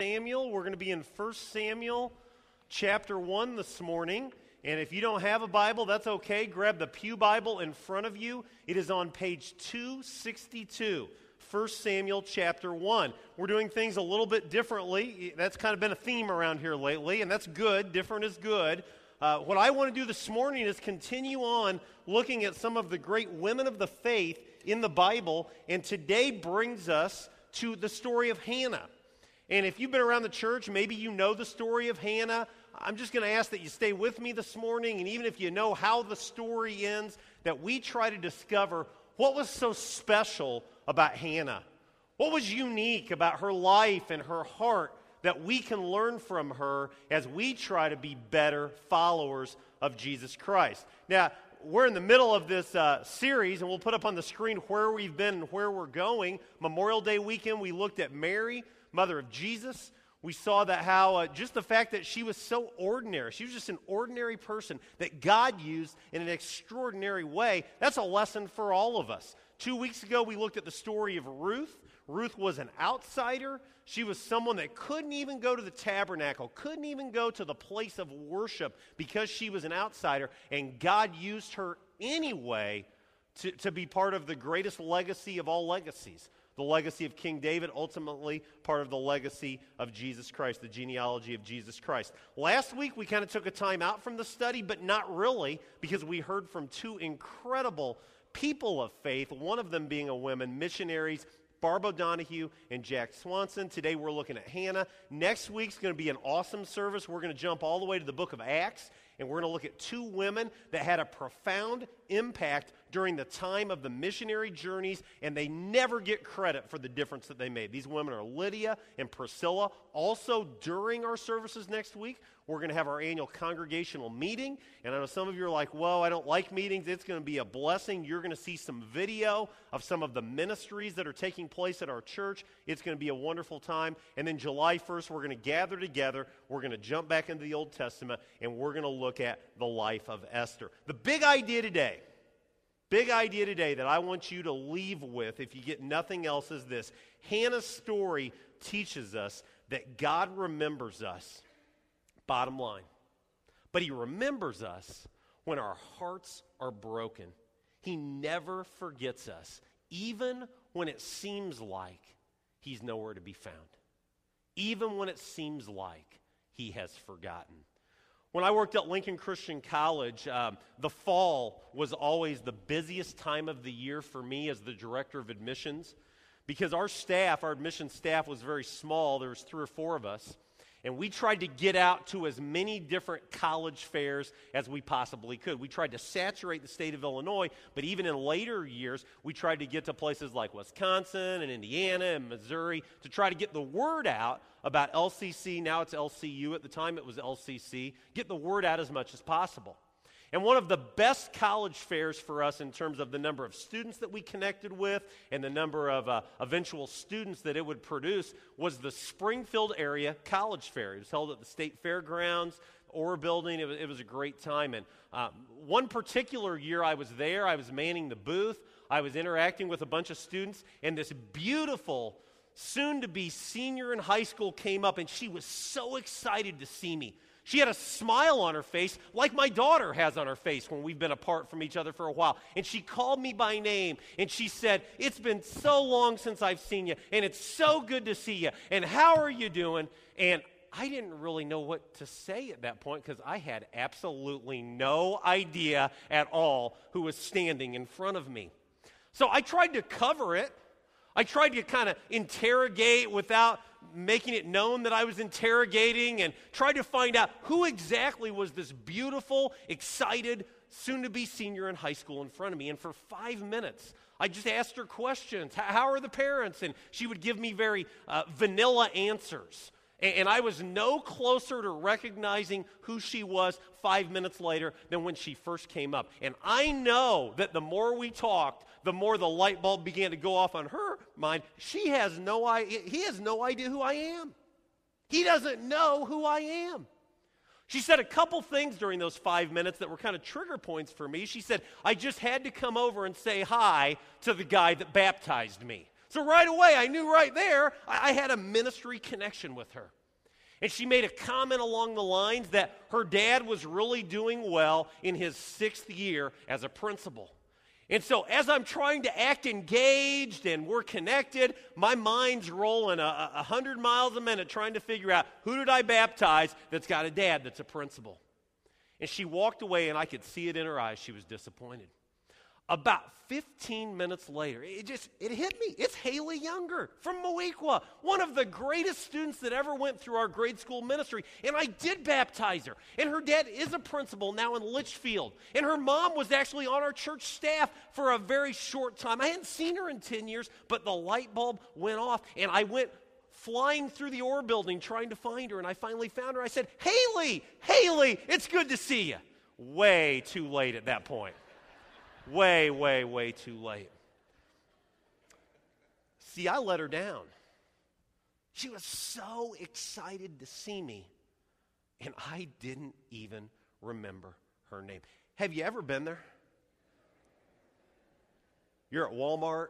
Samuel. We're going to be in 1 Samuel chapter 1 this morning. And if you don't have a Bible, that's okay. Grab the Pew Bible in front of you. It is on page 262. 1 Samuel chapter 1. We're doing things a little bit differently. That's kind of been a theme around here lately, and that's good. Different is good. Uh, what I want to do this morning is continue on looking at some of the great women of the faith in the Bible, and today brings us to the story of Hannah. And if you've been around the church, maybe you know the story of Hannah. I'm just going to ask that you stay with me this morning, and even if you know how the story ends, that we try to discover what was so special about Hannah. What was unique about her life and her heart that we can learn from her as we try to be better followers of Jesus Christ? Now, we're in the middle of this uh, series, and we'll put up on the screen where we've been and where we're going. Memorial Day weekend, we looked at Mary mother of Jesus. We saw that how uh, just the fact that she was so ordinary, she was just an ordinary person that God used in an extraordinary way. That's a lesson for all of us. Two weeks ago, we looked at the story of Ruth. Ruth was an outsider. She was someone that couldn't even go to the tabernacle, couldn't even go to the place of worship because she was an outsider. And God used her anyway to, to be part of the greatest legacy of all legacies the legacy of King David, ultimately part of the legacy of Jesus Christ, the genealogy of Jesus Christ. Last week, we kind of took a time out from the study, but not really, because we heard from two incredible people of faith, one of them being a woman, missionaries Barb O'Donohue and Jack Swanson. Today we're looking at Hannah. Next week's going to be an awesome service. We're going to jump all the way to the book of Acts, and we're going to look at two women that had a profound impact during the time of the missionary journeys, and they never get credit for the difference that they made. These women are Lydia and Priscilla. Also, during our services next week, we're going to have our annual congregational meeting. And I know some of you are like, whoa, I don't like meetings. It's going to be a blessing. You're going to see some video of some of the ministries that are taking place at our church. It's going to be a wonderful time. And then July 1st, we're going to gather together. We're going to jump back into the Old Testament, and we're going to look at the life of Esther. The big idea today Big idea today that I want you to leave with, if you get nothing else, is this Hannah's story teaches us that God remembers us, bottom line. But He remembers us when our hearts are broken. He never forgets us, even when it seems like He's nowhere to be found, even when it seems like He has forgotten. When I worked at Lincoln Christian College, um, the fall was always the busiest time of the year for me as the director of admissions because our staff, our admissions staff, was very small. There was three or four of us. And we tried to get out to as many different college fairs as we possibly could. We tried to saturate the state of Illinois, but even in later years, we tried to get to places like Wisconsin and Indiana and Missouri to try to get the word out about LCC. Now it's LCU. At the time, it was LCC. Get the word out as much as possible. And one of the best college fairs for us in terms of the number of students that we connected with and the number of uh, eventual students that it would produce was the Springfield Area College Fair. It was held at the State Fairgrounds. Orr building. It was, it was, a great time. And uh, one particular year I was there, I was manning the booth. I was interacting with a bunch of students, and this beautiful, soon to be senior in high school came up, and she was so excited to see me. She had a smile on her face, like my daughter has on her face when we've been apart from each other for a while. And she called me by name and she said, It's been so long since I've seen you, and it's so good to see you. And how are you doing? And I didn't really know what to say at that point because I had absolutely no idea at all who was standing in front of me. So I tried to cover it. I tried to kind of interrogate without making it known that I was interrogating and tried to find out who exactly was this beautiful, excited, soon to be senior in high school in front of me. And for five minutes, I just asked her questions. How are the parents? And she would give me very uh, vanilla answers. And I was no closer to recognizing who she was five minutes later than when she first came up. And I know that the more we talked, the more the light bulb began to go off on her mind. She has no idea, he has no idea who I am. He doesn't know who I am. She said a couple things during those five minutes that were kind of trigger points for me. She said, I just had to come over and say hi to the guy that baptized me. So right away, I knew right there I, I had a ministry connection with her. And she made a comment along the lines that her dad was really doing well in his sixth year as a principal. And so, as I'm trying to act engaged and we're connected, my mind's rolling a, a hundred miles a minute trying to figure out who did I baptize that's got a dad that's a principal. And she walked away, and I could see it in her eyes. She was disappointed. About 15 minutes later, it just it hit me. It's Haley Younger from Moweaqua, one of the greatest students that ever went through our grade school ministry. And I did baptize her. And her dad is a principal now in Litchfield. And her mom was actually on our church staff for a very short time. I hadn't seen her in 10 years, but the light bulb went off, and I went flying through the Orr building trying to find her. And I finally found her. I said, Haley, Haley, it's good to see you. Way too late at that point way, way, way too late. See, I let her down. She was so excited to see me, and I didn't even remember her name. Have you ever been there? You're at Walmart,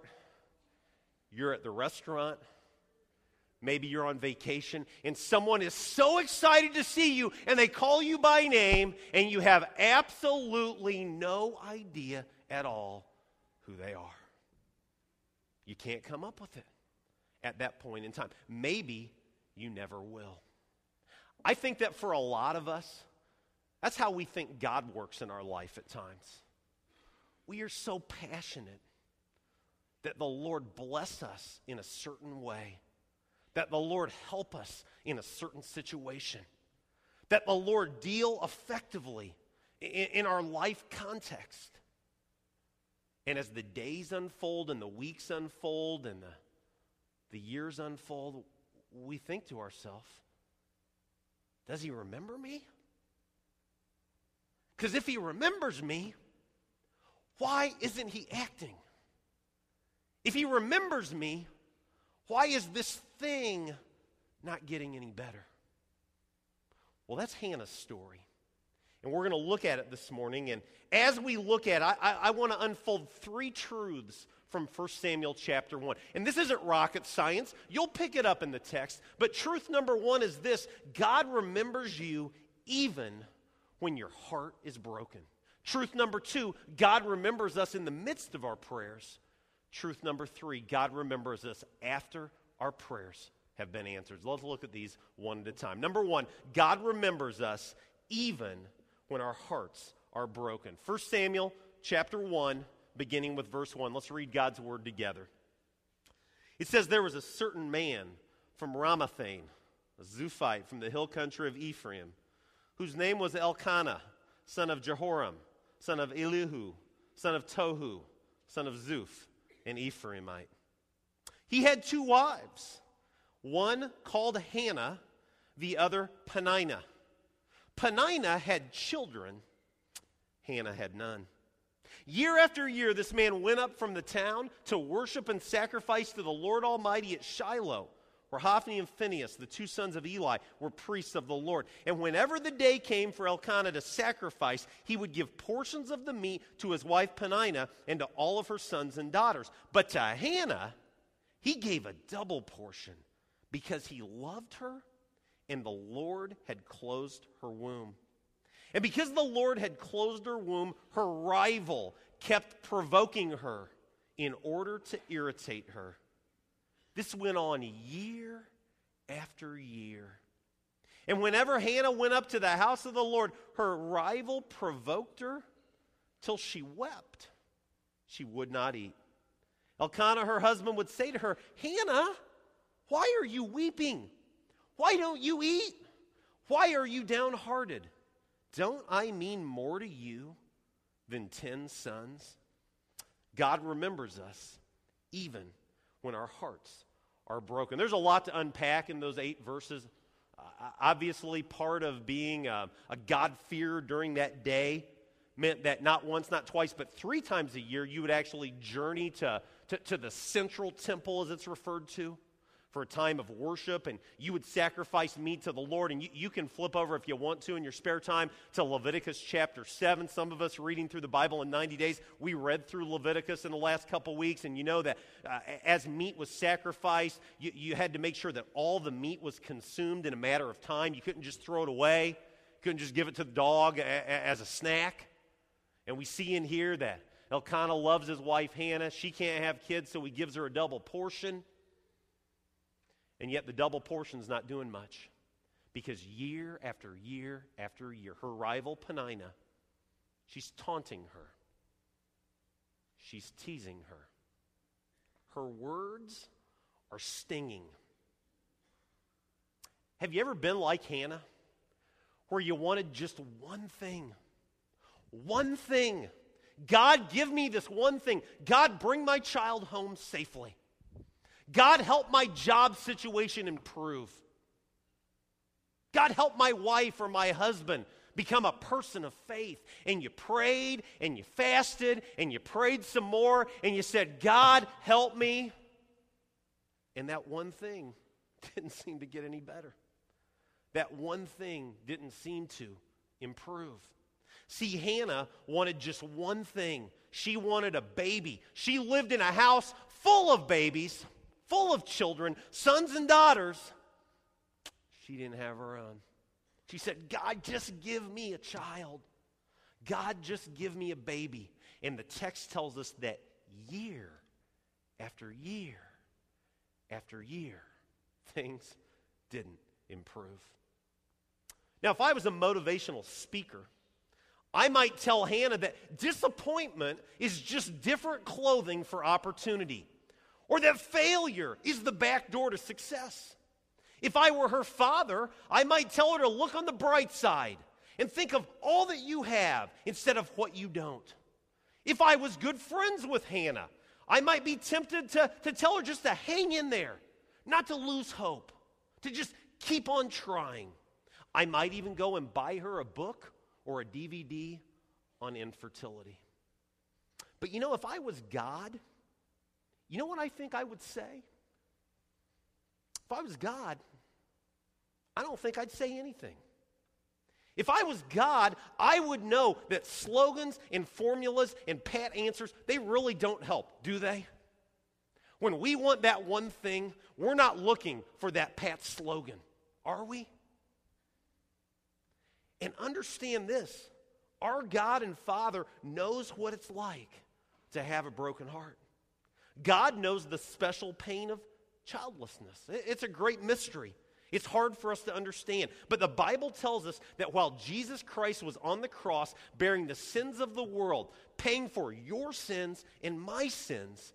you're at the restaurant, maybe you're on vacation, and someone is so excited to see you, and they call you by name, and you have absolutely no idea at all who they are. You can't come up with it at that point in time. Maybe you never will. I think that for a lot of us, that's how we think God works in our life at times. We are so passionate that the Lord bless us in a certain way, that the Lord help us in a certain situation, that the Lord deal effectively in, in our life context. And as the days unfold and the weeks unfold and the, the years unfold, we think to ourselves, does he remember me? Because if he remembers me, why isn't he acting? If he remembers me, why is this thing not getting any better? Well, that's Hannah's story. And we're going to look at it this morning. And as we look at it, I, I, I want to unfold three truths from 1 Samuel chapter 1. And this isn't rocket science, you'll pick it up in the text. But truth number one is this God remembers you even when your heart is broken. Truth number two, God remembers us in the midst of our prayers. Truth number three, God remembers us after our prayers have been answered. Let's look at these one at a time. Number one, God remembers us even when our hearts are broken. 1 Samuel chapter 1, beginning with verse 1. Let's read God's word together. It says, There was a certain man from Ramathaim, a Zuphite from the hill country of Ephraim, whose name was Elkanah, son of Jehoram, son of Elihu, son of Tohu, son of Zuph, an Ephraimite. He had two wives, one called Hannah, the other Peninnah. Peninnah had children, Hannah had none. Year after year, this man went up from the town to worship and sacrifice to the Lord Almighty at Shiloh, where Hophni and Phinehas, the two sons of Eli, were priests of the Lord. And whenever the day came for Elkanah to sacrifice, he would give portions of the meat to his wife Peninnah and to all of her sons and daughters. But to Hannah, he gave a double portion because he loved her and the Lord had closed her womb. And because the Lord had closed her womb, her rival kept provoking her in order to irritate her. This went on year after year. And whenever Hannah went up to the house of the Lord, her rival provoked her till she wept. She would not eat. Elkanah, her husband, would say to her, Hannah, why are you weeping? Why don't you eat? Why are you downhearted? Don't I mean more to you than ten sons? God remembers us even when our hearts are broken. There's a lot to unpack in those eight verses. Uh, obviously, part of being a, a God-fearer during that day meant that not once, not twice, but three times a year, you would actually journey to, to, to the central temple, as it's referred to for a time of worship, and you would sacrifice meat to the Lord. And you, you, can flip over if you want to in your spare time to Leviticus chapter 7. Some of us reading through the Bible in 90 days, we read through Leviticus in the last couple weeks, and you know that uh, as meat was sacrificed, you, you had to make sure that all the meat was consumed in a matter of time. You couldn't just throw it away, you couldn't just give it to the dog a, a, as a snack. And we see in here that Elkanah loves his wife Hannah. She can't have kids, so he gives her a double portion. And yet the double portion's not doing much. Because year after year after year, her rival Peninnah, she's taunting her. She's teasing her. Her words are stinging. Have you ever been like Hannah, where you wanted just one thing? One thing. God, give me this one thing. God, bring my child home safely. God, help my job situation improve. God, help my wife or my husband become a person of faith. And you prayed and you fasted and you prayed some more and you said, God, help me. And that one thing didn't seem to get any better. That one thing didn't seem to improve. See, Hannah wanted just one thing. She wanted a baby. She lived in a house full of babies full of children, sons and daughters. She didn't have her own. She said, God, just give me a child. God, just give me a baby. And the text tells us that year after year after year, things didn't improve. Now, if I was a motivational speaker, I might tell Hannah that disappointment is just different clothing for opportunity or that failure is the back door to success. If I were her father, I might tell her to look on the bright side and think of all that you have instead of what you don't. If I was good friends with Hannah, I might be tempted to, to tell her just to hang in there, not to lose hope, to just keep on trying. I might even go and buy her a book or a DVD on infertility. But you know, if I was God, you know what I think I would say? If I was God, I don't think I'd say anything. If I was God, I would know that slogans and formulas and pat answers, they really don't help, do they? When we want that one thing, we're not looking for that pat slogan, are we? And understand this our God and Father knows what it's like to have a broken heart. God knows the special pain of childlessness. It's a great mystery. It's hard for us to understand. But the Bible tells us that while Jesus Christ was on the cross, bearing the sins of the world, paying for your sins and my sins,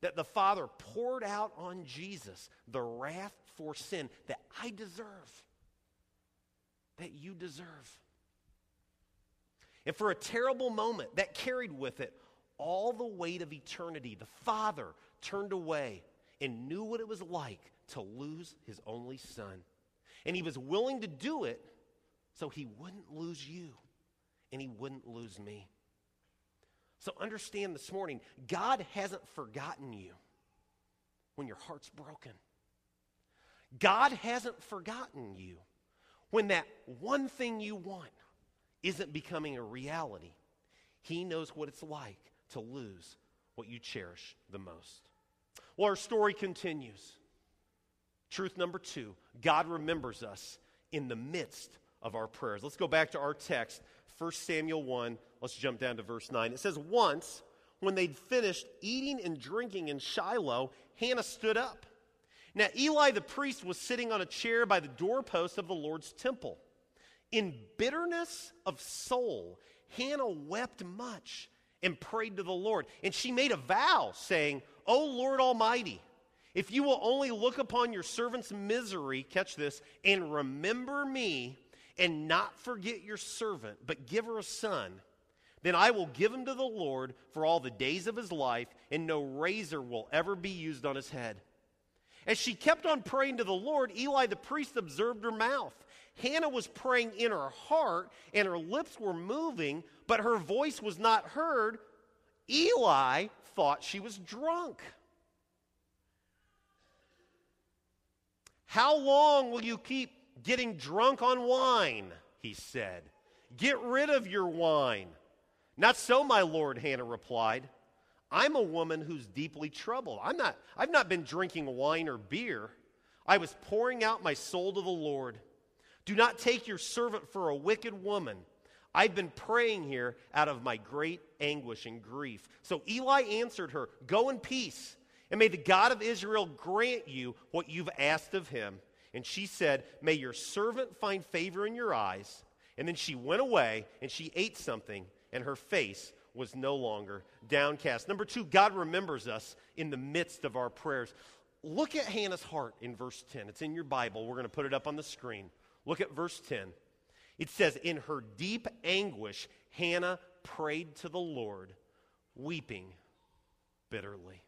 that the Father poured out on Jesus the wrath for sin that I deserve, that you deserve. And for a terrible moment that carried with it all the weight of eternity, the Father turned away and knew what it was like to lose his only son. And he was willing to do it so he wouldn't lose you and he wouldn't lose me. So understand this morning God hasn't forgotten you when your heart's broken. God hasn't forgotten you when that one thing you want isn't becoming a reality. He knows what it's like to lose what you cherish the most. Well, our story continues. Truth number two God remembers us in the midst of our prayers. Let's go back to our text, 1 Samuel 1. Let's jump down to verse 9. It says, Once, when they'd finished eating and drinking in Shiloh, Hannah stood up. Now, Eli the priest was sitting on a chair by the doorpost of the Lord's temple. In bitterness of soul, Hannah wept much and prayed to the Lord. And she made a vow, saying, O Lord Almighty, if you will only look upon your servant's misery, catch this, and remember me, and not forget your servant, but give her a son, then I will give him to the Lord for all the days of his life, and no razor will ever be used on his head. As she kept on praying to the Lord, Eli the priest observed her mouth. Hannah was praying in her heart, and her lips were moving, but her voice was not heard. Eli thought she was drunk. How long will you keep getting drunk on wine? He said. Get rid of your wine. Not so, my lord, Hannah replied. I'm a woman who's deeply troubled. I'm not, I've not been drinking wine or beer. I was pouring out my soul to the Lord. Do not take your servant for a wicked woman. I've been praying here out of my great anguish and grief. So Eli answered her, Go in peace, and may the God of Israel grant you what you've asked of him. And she said, May your servant find favor in your eyes. And then she went away and she ate something, and her face was no longer downcast. Number two, God remembers us in the midst of our prayers. Look at Hannah's heart in verse 10. It's in your Bible. We're going to put it up on the screen. Look at verse 10. It says, In her deep anguish, Hannah prayed to the Lord, weeping bitterly.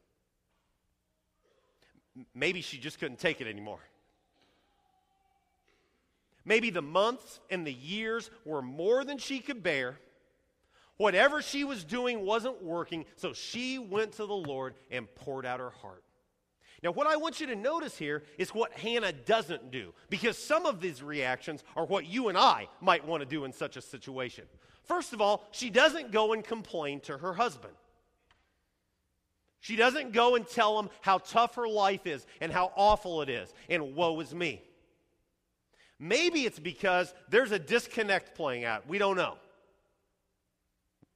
Maybe she just couldn't take it anymore. Maybe the months and the years were more than she could bear. Whatever she was doing wasn't working, so she went to the Lord and poured out her heart. Now, what I want you to notice here is what Hannah doesn't do, because some of these reactions are what you and I might want to do in such a situation. First of all, she doesn't go and complain to her husband. She doesn't go and tell him how tough her life is and how awful it is, and woe is me. Maybe it's because there's a disconnect playing out. We don't know.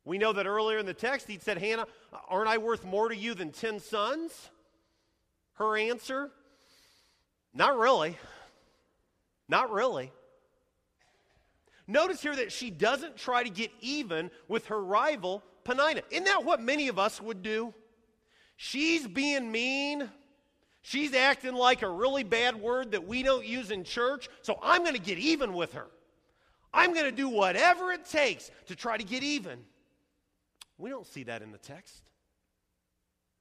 We know that earlier in the text, he said, Hannah, aren't I worth more to you than 10 sons? Her answer, not really. Not really. Notice here that she doesn't try to get even with her rival, Peninnah. Isn't that what many of us would do? She's being mean. She's acting like a really bad word that we don't use in church, so I'm going to get even with her. I'm going to do whatever it takes to try to get even. We don't see that in the text.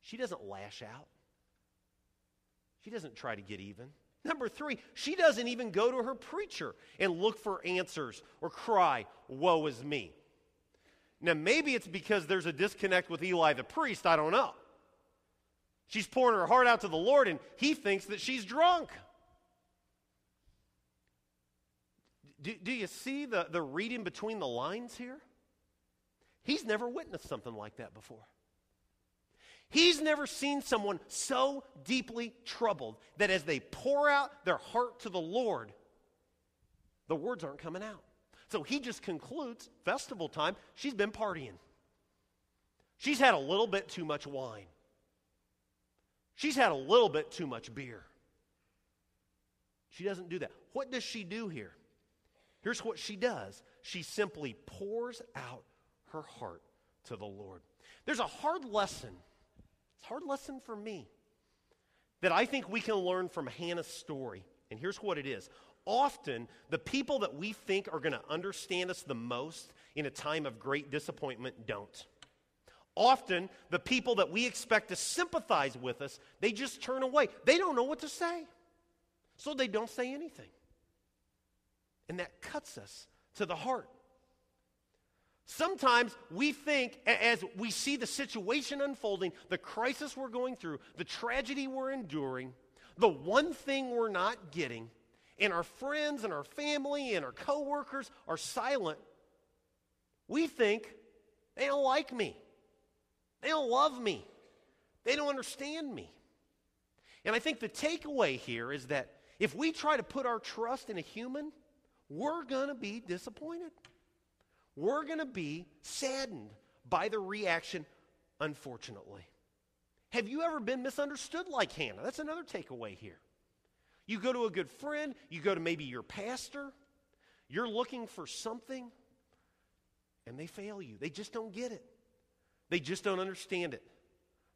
She doesn't lash out, she doesn't try to get even. Number three, she doesn't even go to her preacher and look for answers or cry, Woe is me. Now, maybe it's because there's a disconnect with Eli the priest. I don't know. She's pouring her heart out to the Lord, and he thinks that she's drunk. Do, do you see the, the reading between the lines here? He's never witnessed something like that before. He's never seen someone so deeply troubled that as they pour out their heart to the Lord, the words aren't coming out. So he just concludes festival time, she's been partying. She's had a little bit too much wine. She's had a little bit too much beer. She doesn't do that. What does she do here? Here's what she does she simply pours out her heart to the Lord. There's a hard lesson, it's a hard lesson for me, that I think we can learn from Hannah's story. And here's what it is. Often, the people that we think are going to understand us the most in a time of great disappointment don't. Often, the people that we expect to sympathize with us, they just turn away. They don't know what to say. So they don't say anything. And that cuts us to the heart. Sometimes we think, as we see the situation unfolding, the crisis we're going through, the tragedy we're enduring, the one thing we're not getting, and our friends and our family and our coworkers are silent, we think they don't like me. They don't love me. They don't understand me. And I think the takeaway here is that if we try to put our trust in a human, we're going to be disappointed. We're going to be saddened by the reaction, unfortunately. Have you ever been misunderstood like Hannah? That's another takeaway here. You go to a good friend, you go to maybe your pastor, you're looking for something, and they fail you. They just don't get it. They just don't understand it.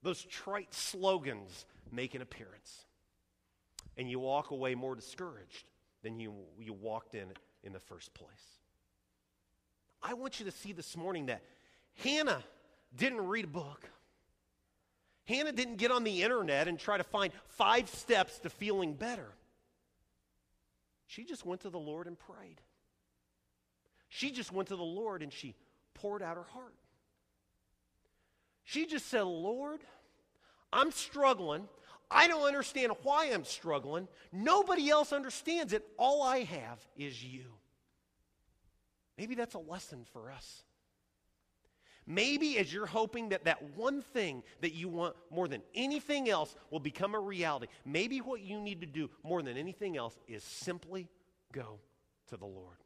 Those trite slogans make an appearance. And you walk away more discouraged than you, you walked in in the first place. I want you to see this morning that Hannah didn't read a book. Hannah didn't get on the internet and try to find five steps to feeling better. She just went to the Lord and prayed. She just went to the Lord and she poured out her heart. She just said, Lord, I'm struggling. I don't understand why I'm struggling. Nobody else understands it. All I have is you. Maybe that's a lesson for us. Maybe as you're hoping that that one thing that you want more than anything else will become a reality, maybe what you need to do more than anything else is simply go to the Lord.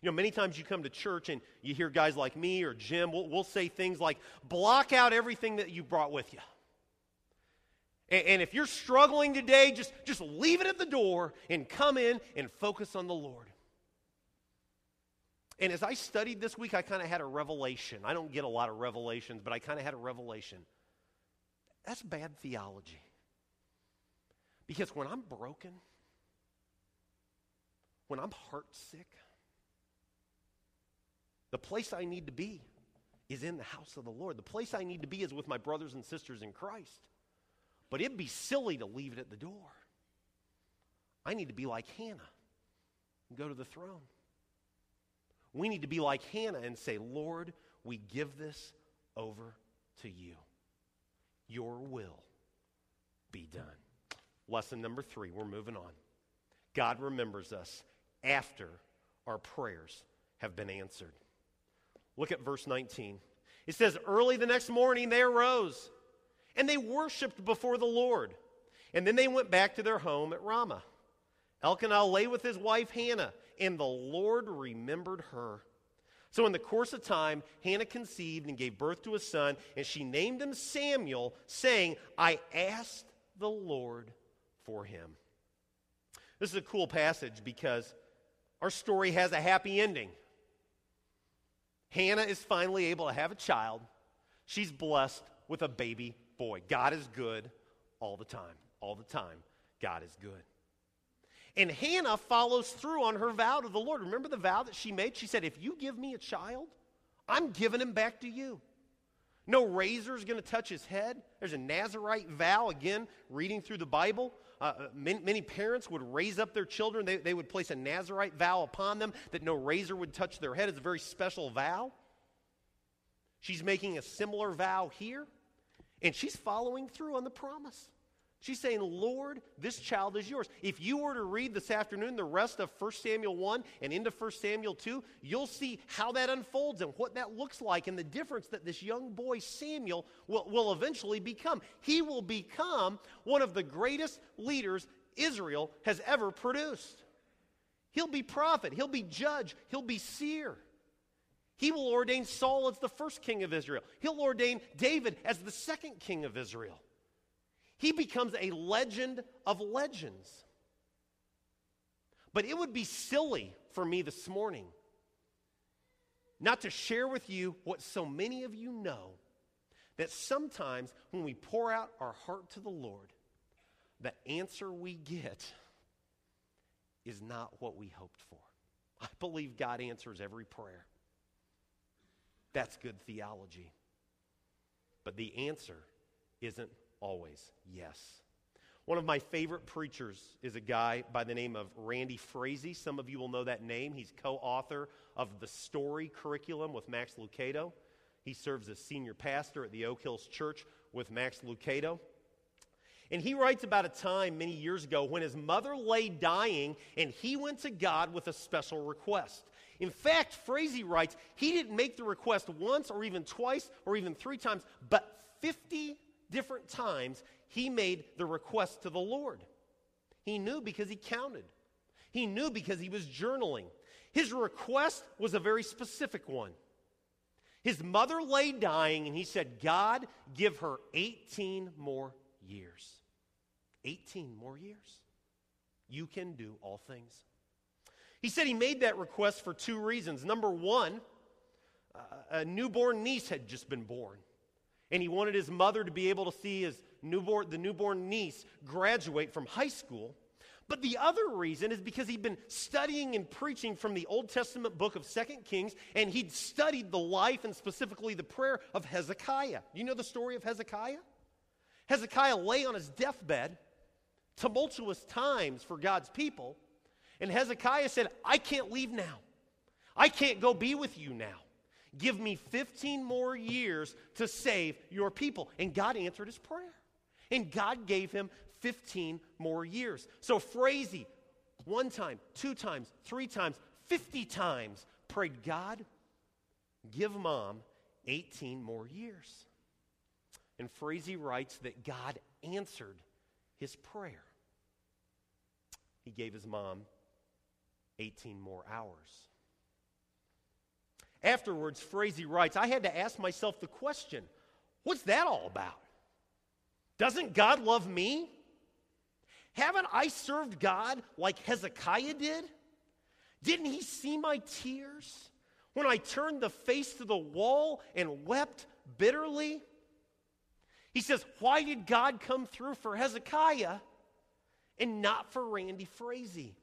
You know, many times you come to church and you hear guys like me or Jim, we'll, we'll say things like, block out everything that you brought with you. And, and if you're struggling today, just, just leave it at the door and come in and focus on the Lord. And as I studied this week, I kind of had a revelation. I don't get a lot of revelations, but I kind of had a revelation. That's bad theology. Because when I'm broken, when I'm heart sick, the place I need to be is in the house of the Lord. The place I need to be is with my brothers and sisters in Christ. But it'd be silly to leave it at the door. I need to be like Hannah and go to the throne. We need to be like Hannah and say, Lord, we give this over to you. Your will be done. Lesson number three, we're moving on. God remembers us after our prayers have been answered. Look at verse 19. It says, Early the next morning they arose and they worshiped before the Lord. And then they went back to their home at Ramah. Elkanah lay with his wife Hannah, and the Lord remembered her. So, in the course of time, Hannah conceived and gave birth to a son, and she named him Samuel, saying, I asked the Lord for him. This is a cool passage because our story has a happy ending. Hannah is finally able to have a child. She's blessed with a baby boy. God is good all the time. All the time, God is good. And Hannah follows through on her vow to the Lord. Remember the vow that she made? She said, If you give me a child, I'm giving him back to you. No razor is going to touch his head. There's a Nazarite vow, again, reading through the Bible. Uh, uh, many, many, parents would raise up their children. They, they would place a Nazarite vow upon them that no razor would touch their head. It's a very special vow. She's making a similar vow here, and she's following through on the promise. She's saying, Lord, this child is yours. If you were to read this afternoon the rest of 1 Samuel 1 and into 1 Samuel 2, you'll see how that unfolds and what that looks like and the difference that this young boy Samuel will, will eventually become. He will become one of the greatest leaders Israel has ever produced. He'll be prophet, he'll be judge, he'll be seer. He will ordain Saul as the first king of Israel. He'll ordain David as the second king of Israel. He becomes a legend of legends. But it would be silly for me this morning not to share with you what so many of you know that sometimes when we pour out our heart to the Lord, the answer we get is not what we hoped for. I believe God answers every prayer. That's good theology. But the answer isn't always yes. One of my favorite preachers is a guy by the name of Randy Frazee. Some of you will know that name. He's co author of the Story curriculum with Max Lucado. He serves as senior pastor at the Oak Hills Church with Max Lucado. And he writes about a time many years ago when his mother lay dying and he went to God with a special request. In fact, Frazee writes, he didn't make the request once or even twice or even three times, but 50 different times he made the request to the Lord. He knew because he counted, he knew because he was journaling. His request was a very specific one. His mother lay dying, and he said, God, give her 18 more years. 18 more years. You can do all things. He said he made that request for two reasons. Number one, uh, a newborn niece had just been born and he wanted his mother to be able to see his newborn, the newborn niece graduate from high school. But the other reason is because he'd been studying and preaching from the Old Testament book of Second Kings, and he'd studied the life and specifically the prayer of Hezekiah. You know the story of Hezekiah? Hezekiah lay on his deathbed, tumultuous times for God's people, and Hezekiah said, I can't leave now. I can't go be with you now. Give me 15 more years to save your people. And God answered his prayer. And God gave him 15 more years. So Frazee, one time, two times, three times, 50 times, prayed, God, give mom 18 more years. And Frazee writes that God answered his prayer. He gave his mom 18 more hours. Afterwards, Frazee writes, I had to ask myself the question what's that all about? Doesn't God love me? Haven't I served God like Hezekiah did? Didn't he see my tears when I turned the face to the wall and wept bitterly? He says, Why did God come through for Hezekiah and not for Randy Frazee?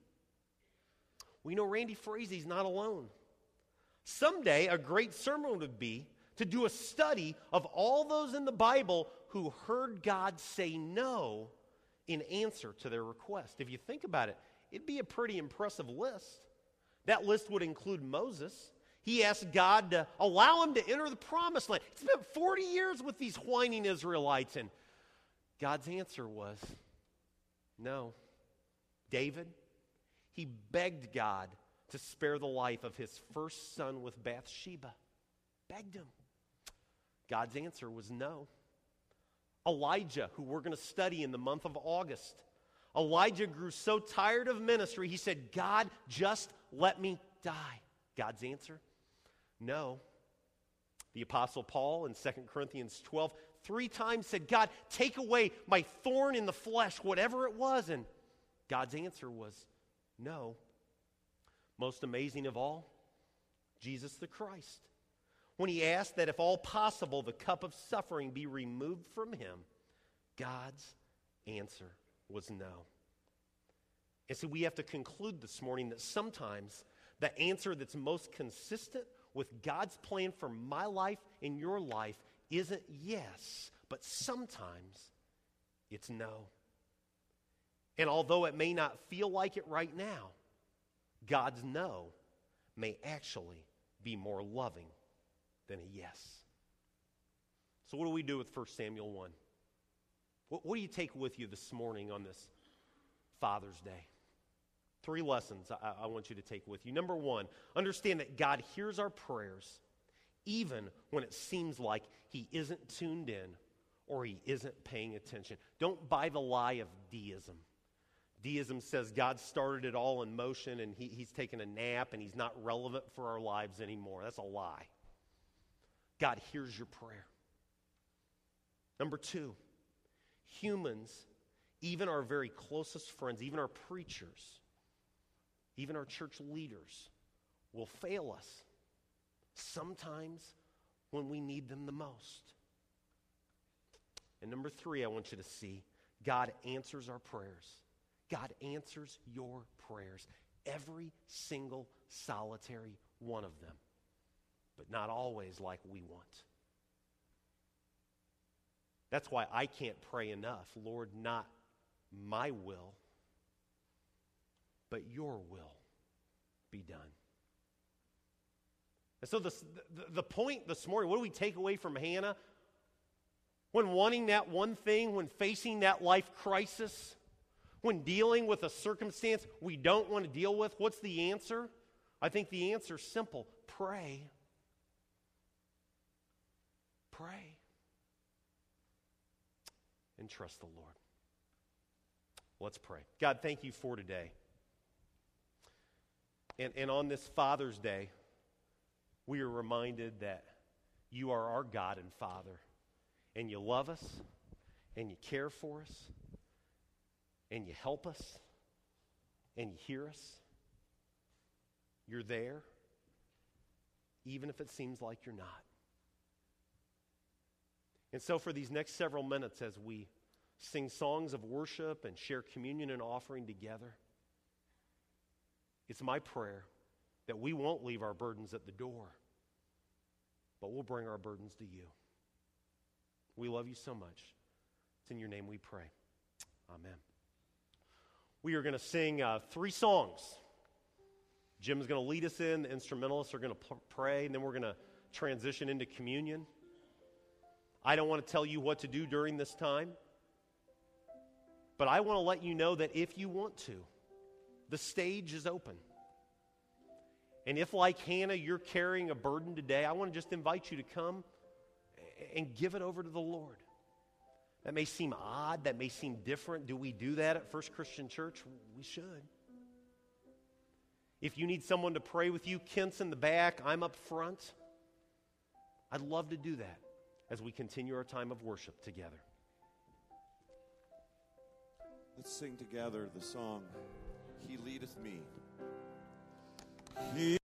We know Randy Frazee's not alone. Someday, a great sermon would be to do a study of all those in the Bible who heard God say no in answer to their request. If you think about it, it'd be a pretty impressive list. That list would include Moses. He asked God to allow him to enter the promised land. He spent 40 years with these whining Israelites, and God's answer was no. David, he begged God to spare the life of his first son with Bathsheba. Begged him. God's answer was no. Elijah, who we're going to study in the month of August, Elijah grew so tired of ministry, he said, God, just let me die. God's answer? No. The Apostle Paul in 2 Corinthians 12 three times said, God, take away my thorn in the flesh, whatever it was. And God's answer was, No. Most amazing of all, Jesus the Christ. When he asked that if all possible the cup of suffering be removed from him, God's answer was no. And so we have to conclude this morning that sometimes the answer that's most consistent with God's plan for my life and your life isn't yes, but sometimes it's no. And although it may not feel like it right now, God's no may actually be more loving than a yes. So, what do we do with 1 Samuel 1? What, what do you take with you this morning on this Father's Day? Three lessons I, I want you to take with you. Number one, understand that God hears our prayers even when it seems like He isn't tuned in or He isn't paying attention. Don't buy the lie of deism. Deism says God started it all in motion and he, he's taken a nap and he's not relevant for our lives anymore. That's a lie. God hears your prayer. Number two, humans, even our very closest friends, even our preachers, even our church leaders, will fail us sometimes when we need them the most. And number three, I want you to see God answers our prayers. God answers your prayers, every single solitary one of them, but not always like we want. That's why I can't pray enough. Lord, not my will, but your will be done. And so, the, the, the, point this morning, what do we take away from Hannah? When wanting that one thing, when facing that life crisis, when dealing with a circumstance we don't want to deal with, what's the answer? I think the answer is simple pray. Pray. And trust the Lord. Let's pray. God, thank you for today. And, and on this Father's Day, we are reminded that you are our God and Father, and you love us, and you care for us, and you help us and you hear us. You're there, even if it seems like you're not. And so, for these next several minutes, as we sing songs of worship and share communion and offering together, it's my prayer that we won't leave our burdens at the door, but we'll bring our burdens to you. We love you so much. It's in your name we pray. Amen we are going to sing uh, three songs. Jim's going to lead us in, the instrumentalists are going to pray, and then we're going to transition into communion. I don't want to tell you what to do during this time. But I want to let you know that if you want to, the stage is open. And if, like Hannah, you're carrying a burden today, I want to just invite you to come and give it over to the Lord. That may seem odd, that may seem different. Do we do that at First Christian Church? We should. If you need someone to pray with you, Kent's in the back, I'm up front. I'd love to do that as we continue our time of worship together. Let's sing together the song, He Leadeth Me. He